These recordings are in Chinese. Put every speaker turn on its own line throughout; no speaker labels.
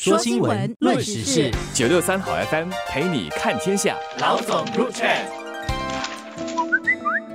说新闻，论时事，
九六三好 FM 陪你看天下。
老总入场。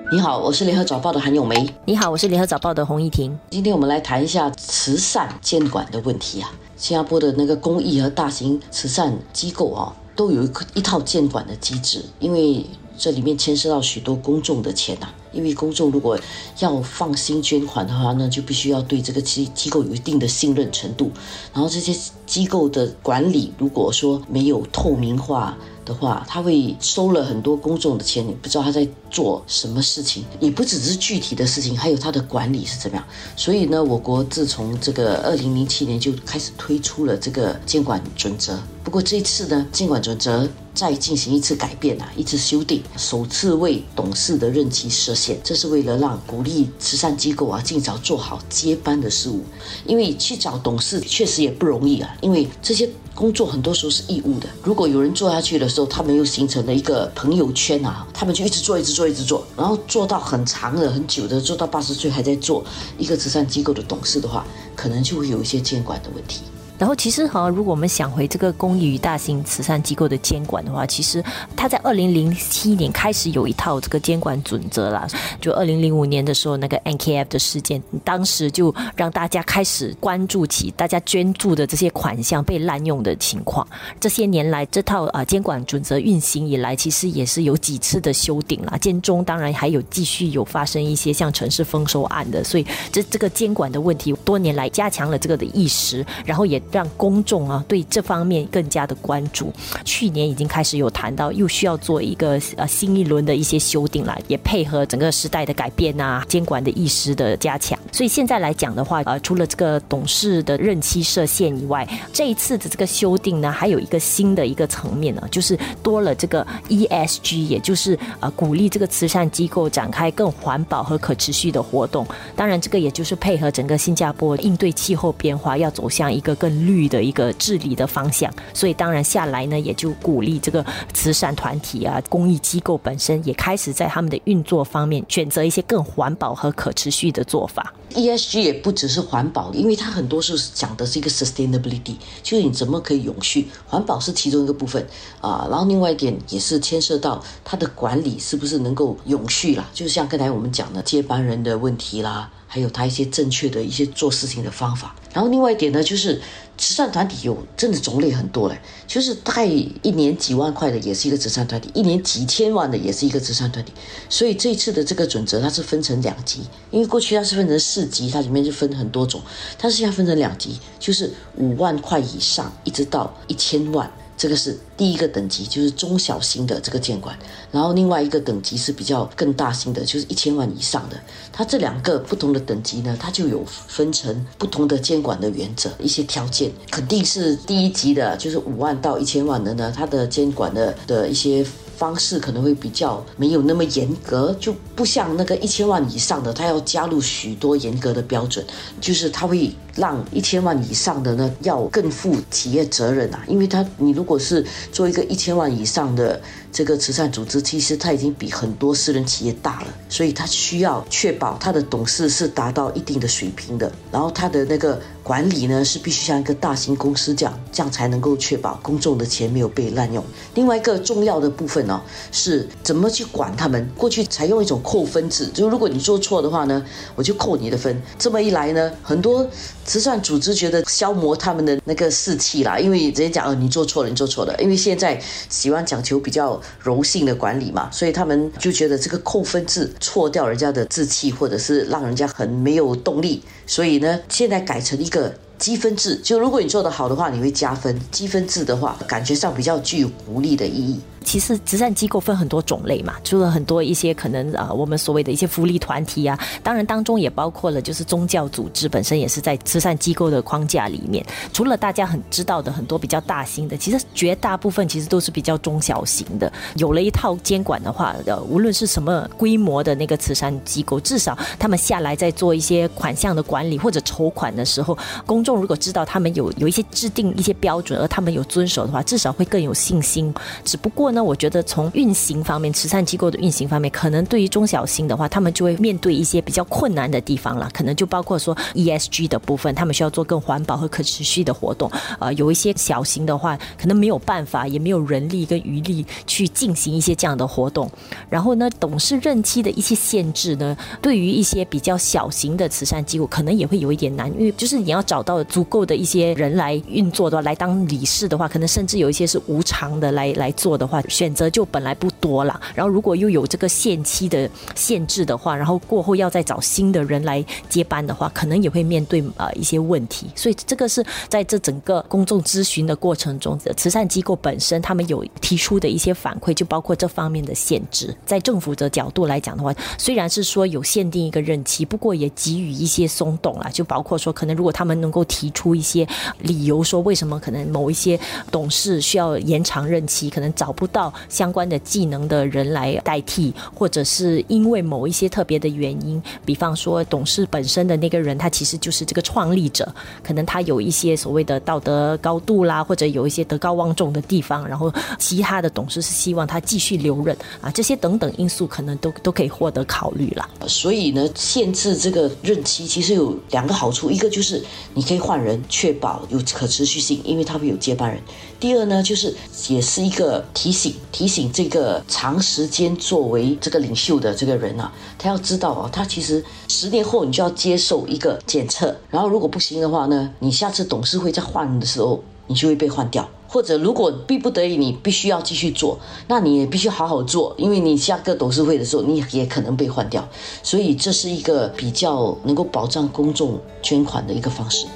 你好，我是联合早报的韩咏梅。
你好，我是联合早报的洪一婷。
今天我们来谈一下慈善监管的问题啊。新加坡的那个公益和大型慈善机构啊，都有一一套监管的机制，因为这里面牵涉到许多公众的钱呐。因为公众如果要放心捐款的话呢，就必须要对这个机机构有一定的信任程度。然后这些机构的管理，如果说没有透明化的话，他会收了很多公众的钱，你不知道他在做什么事情，也不只是具体的事情，还有他的管理是怎么样。所以呢，我国自从这个二零零七年就开始推出了这个监管准则。不过这次呢，监管准则再进行一次改变啊，一次修订，首次为董事的任期设限。这是为了让鼓励慈善机构啊尽早做好接班的事务，因为去找董事确实也不容易啊，因为这些工作很多时候是义务的。如果有人做下去的时候，他们又形成了一个朋友圈啊，他们就一直做，一直做，一直做，然后做到很长的、很久的，做到八十岁还在做一个慈善机构的董事的话，可能就会有一些监管的问题。
然后其实哈，如果我们想回这个公益与大型慈善机构的监管的话，其实它在二零零七年开始有一套这个监管准则啦。就二零零五年的时候，那个 NKF 的事件，当时就让大家开始关注起大家捐助的这些款项被滥用的情况。这些年来，这套啊监管准则运行以来，其实也是有几次的修订啦。监中当然还有继续有发生一些像城市丰收案的，所以这这个监管的问题多年来加强了这个的意识，然后也。让公众啊对这方面更加的关注。去年已经开始有谈到，又需要做一个呃新一轮的一些修订了，也配合整个时代的改变啊，监管的意识的加强。所以现在来讲的话，呃，除了这个董事的任期设限以外，这一次的这个修订呢，还有一个新的一个层面呢，就是多了这个 ESG，也就是呃鼓励这个慈善机构展开更环保和可持续的活动。当然，这个也就是配合整个新加坡应对气候变化，要走向一个更绿的一个治理的方向，所以当然下来呢，也就鼓励这个慈善团体啊、公益机构本身也开始在他们的运作方面选择一些更环保和可持续的做法。
ESG 也不只是环保，因为它很多是讲的是一个 sustainability，就是你怎么可以永续，环保是其中一个部分啊。然后另外一点也是牵涉到它的管理是不是能够永续啦，就像刚才我们讲的接班人的问题啦。还有他一些正确的一些做事情的方法，然后另外一点呢，就是慈善团体有真的种类很多嘞，就是大概一年几万块的也是一个慈善团体，一年几千万的也是一个慈善团体，所以这一次的这个准则它是分成两级，因为过去它是分成四级，它里面就分很多种，它是现在分成两级，就是五万块以上一直到一千万。这个是第一个等级，就是中小型的这个监管，然后另外一个等级是比较更大型的，就是一千万以上的。它这两个不同的等级呢，它就有分成不同的监管的原则，一些条件肯定是第一级的，就是五万到一千万的呢，它的监管的的一些。方式可能会比较没有那么严格，就不像那个一千万以上的，他要加入许多严格的标准，就是他会让一千万以上的呢要更负企业责任啊，因为他你如果是做一个一千万以上的这个慈善组织，其实它已经比很多私人企业大了，所以它需要确保它的董事是达到一定的水平的，然后它的那个。管理呢是必须像一个大型公司这样，这样才能够确保公众的钱没有被滥用。另外一个重要的部分呢，是怎么去管他们。过去采用一种扣分制，就如果你做错的话呢，我就扣你的分。这么一来呢，很多慈善组织觉得消磨他们的那个士气啦，因为直接讲哦，你做错了，你做错了。因为现在喜欢讲求比较柔性的管理嘛，所以他们就觉得这个扣分制错掉人家的志气，或者是让人家很没有动力。所以呢，现在改成一个积分制，就如果你做得好的话，你会加分；积分制的话，感觉上比较具有鼓励的意义。
其实慈善机构分很多种类嘛，除了很多一些可能啊，我们所谓的一些福利团体啊，当然当中也包括了就是宗教组织本身也是在慈善机构的框架里面。除了大家很知道的很多比较大型的，其实绝大部分其实都是比较中小型的。有了一套监管的话，呃，无论是什么规模的那个慈善机构，至少他们下来在做一些款项的管理或者筹款的时候，公众如果知道他们有有一些制定一些标准，而他们有遵守的话，至少会更有信心。只不过。呢，我觉得从运行方面，慈善机构的运行方面，可能对于中小型的话，他们就会面对一些比较困难的地方了。可能就包括说 ESG 的部分，他们需要做更环保和可持续的活动。呃，有一些小型的话，可能没有办法，也没有人力跟余力去进行一些这样的活动。然后呢，董事任期的一些限制呢，对于一些比较小型的慈善机构，可能也会有一点难，因为就是你要找到足够的一些人来运作的话，来当理事的话，可能甚至有一些是无偿的来来做的话，选择就本来不多了。然后如果又有这个限期的限制的话，然后过后要再找新的人来接班的话，可能也会面对呃一些问题。所以这个是在这整个公众咨询的过程中，慈善机构本身他们有提出的一些反馈，就包括这方面的限制。在政府的角度来讲的话，虽然是说有限定一个任期，不过也给予一些松动了，就包括说可能如果他们能够提出一些理由，说为什么可能某一些董事需要延长任期，可能找不到相关的技能的人来代替，或者是因为某一些特别的原因，比方说董事本身的那个人他其实就是这个创立者，可能他有一些所谓的道德高度啦，或者有一些德高望重的地方，然后其他的董事是希望他继续留任啊，这些等等因素可能都都可以获得考虑了。
所以呢，限制这个任期其实有两个好处，一个就是你可以换人，确保有可持续性，因为他会有接班人。第二呢，就是也是一个提醒提醒这个长时间作为这个领袖的这个人啊，他要知道啊，他其实十年后你就要接受一个检测，然后如果不行的话呢，你下次董事会再换的时候，你就会被换掉。或者如果逼不得已你必须要继续做，那你也必须好好做，因为你下个董事会的时候，你也可能被换掉。所以这是一个比较能够保障公众捐款的一个方式。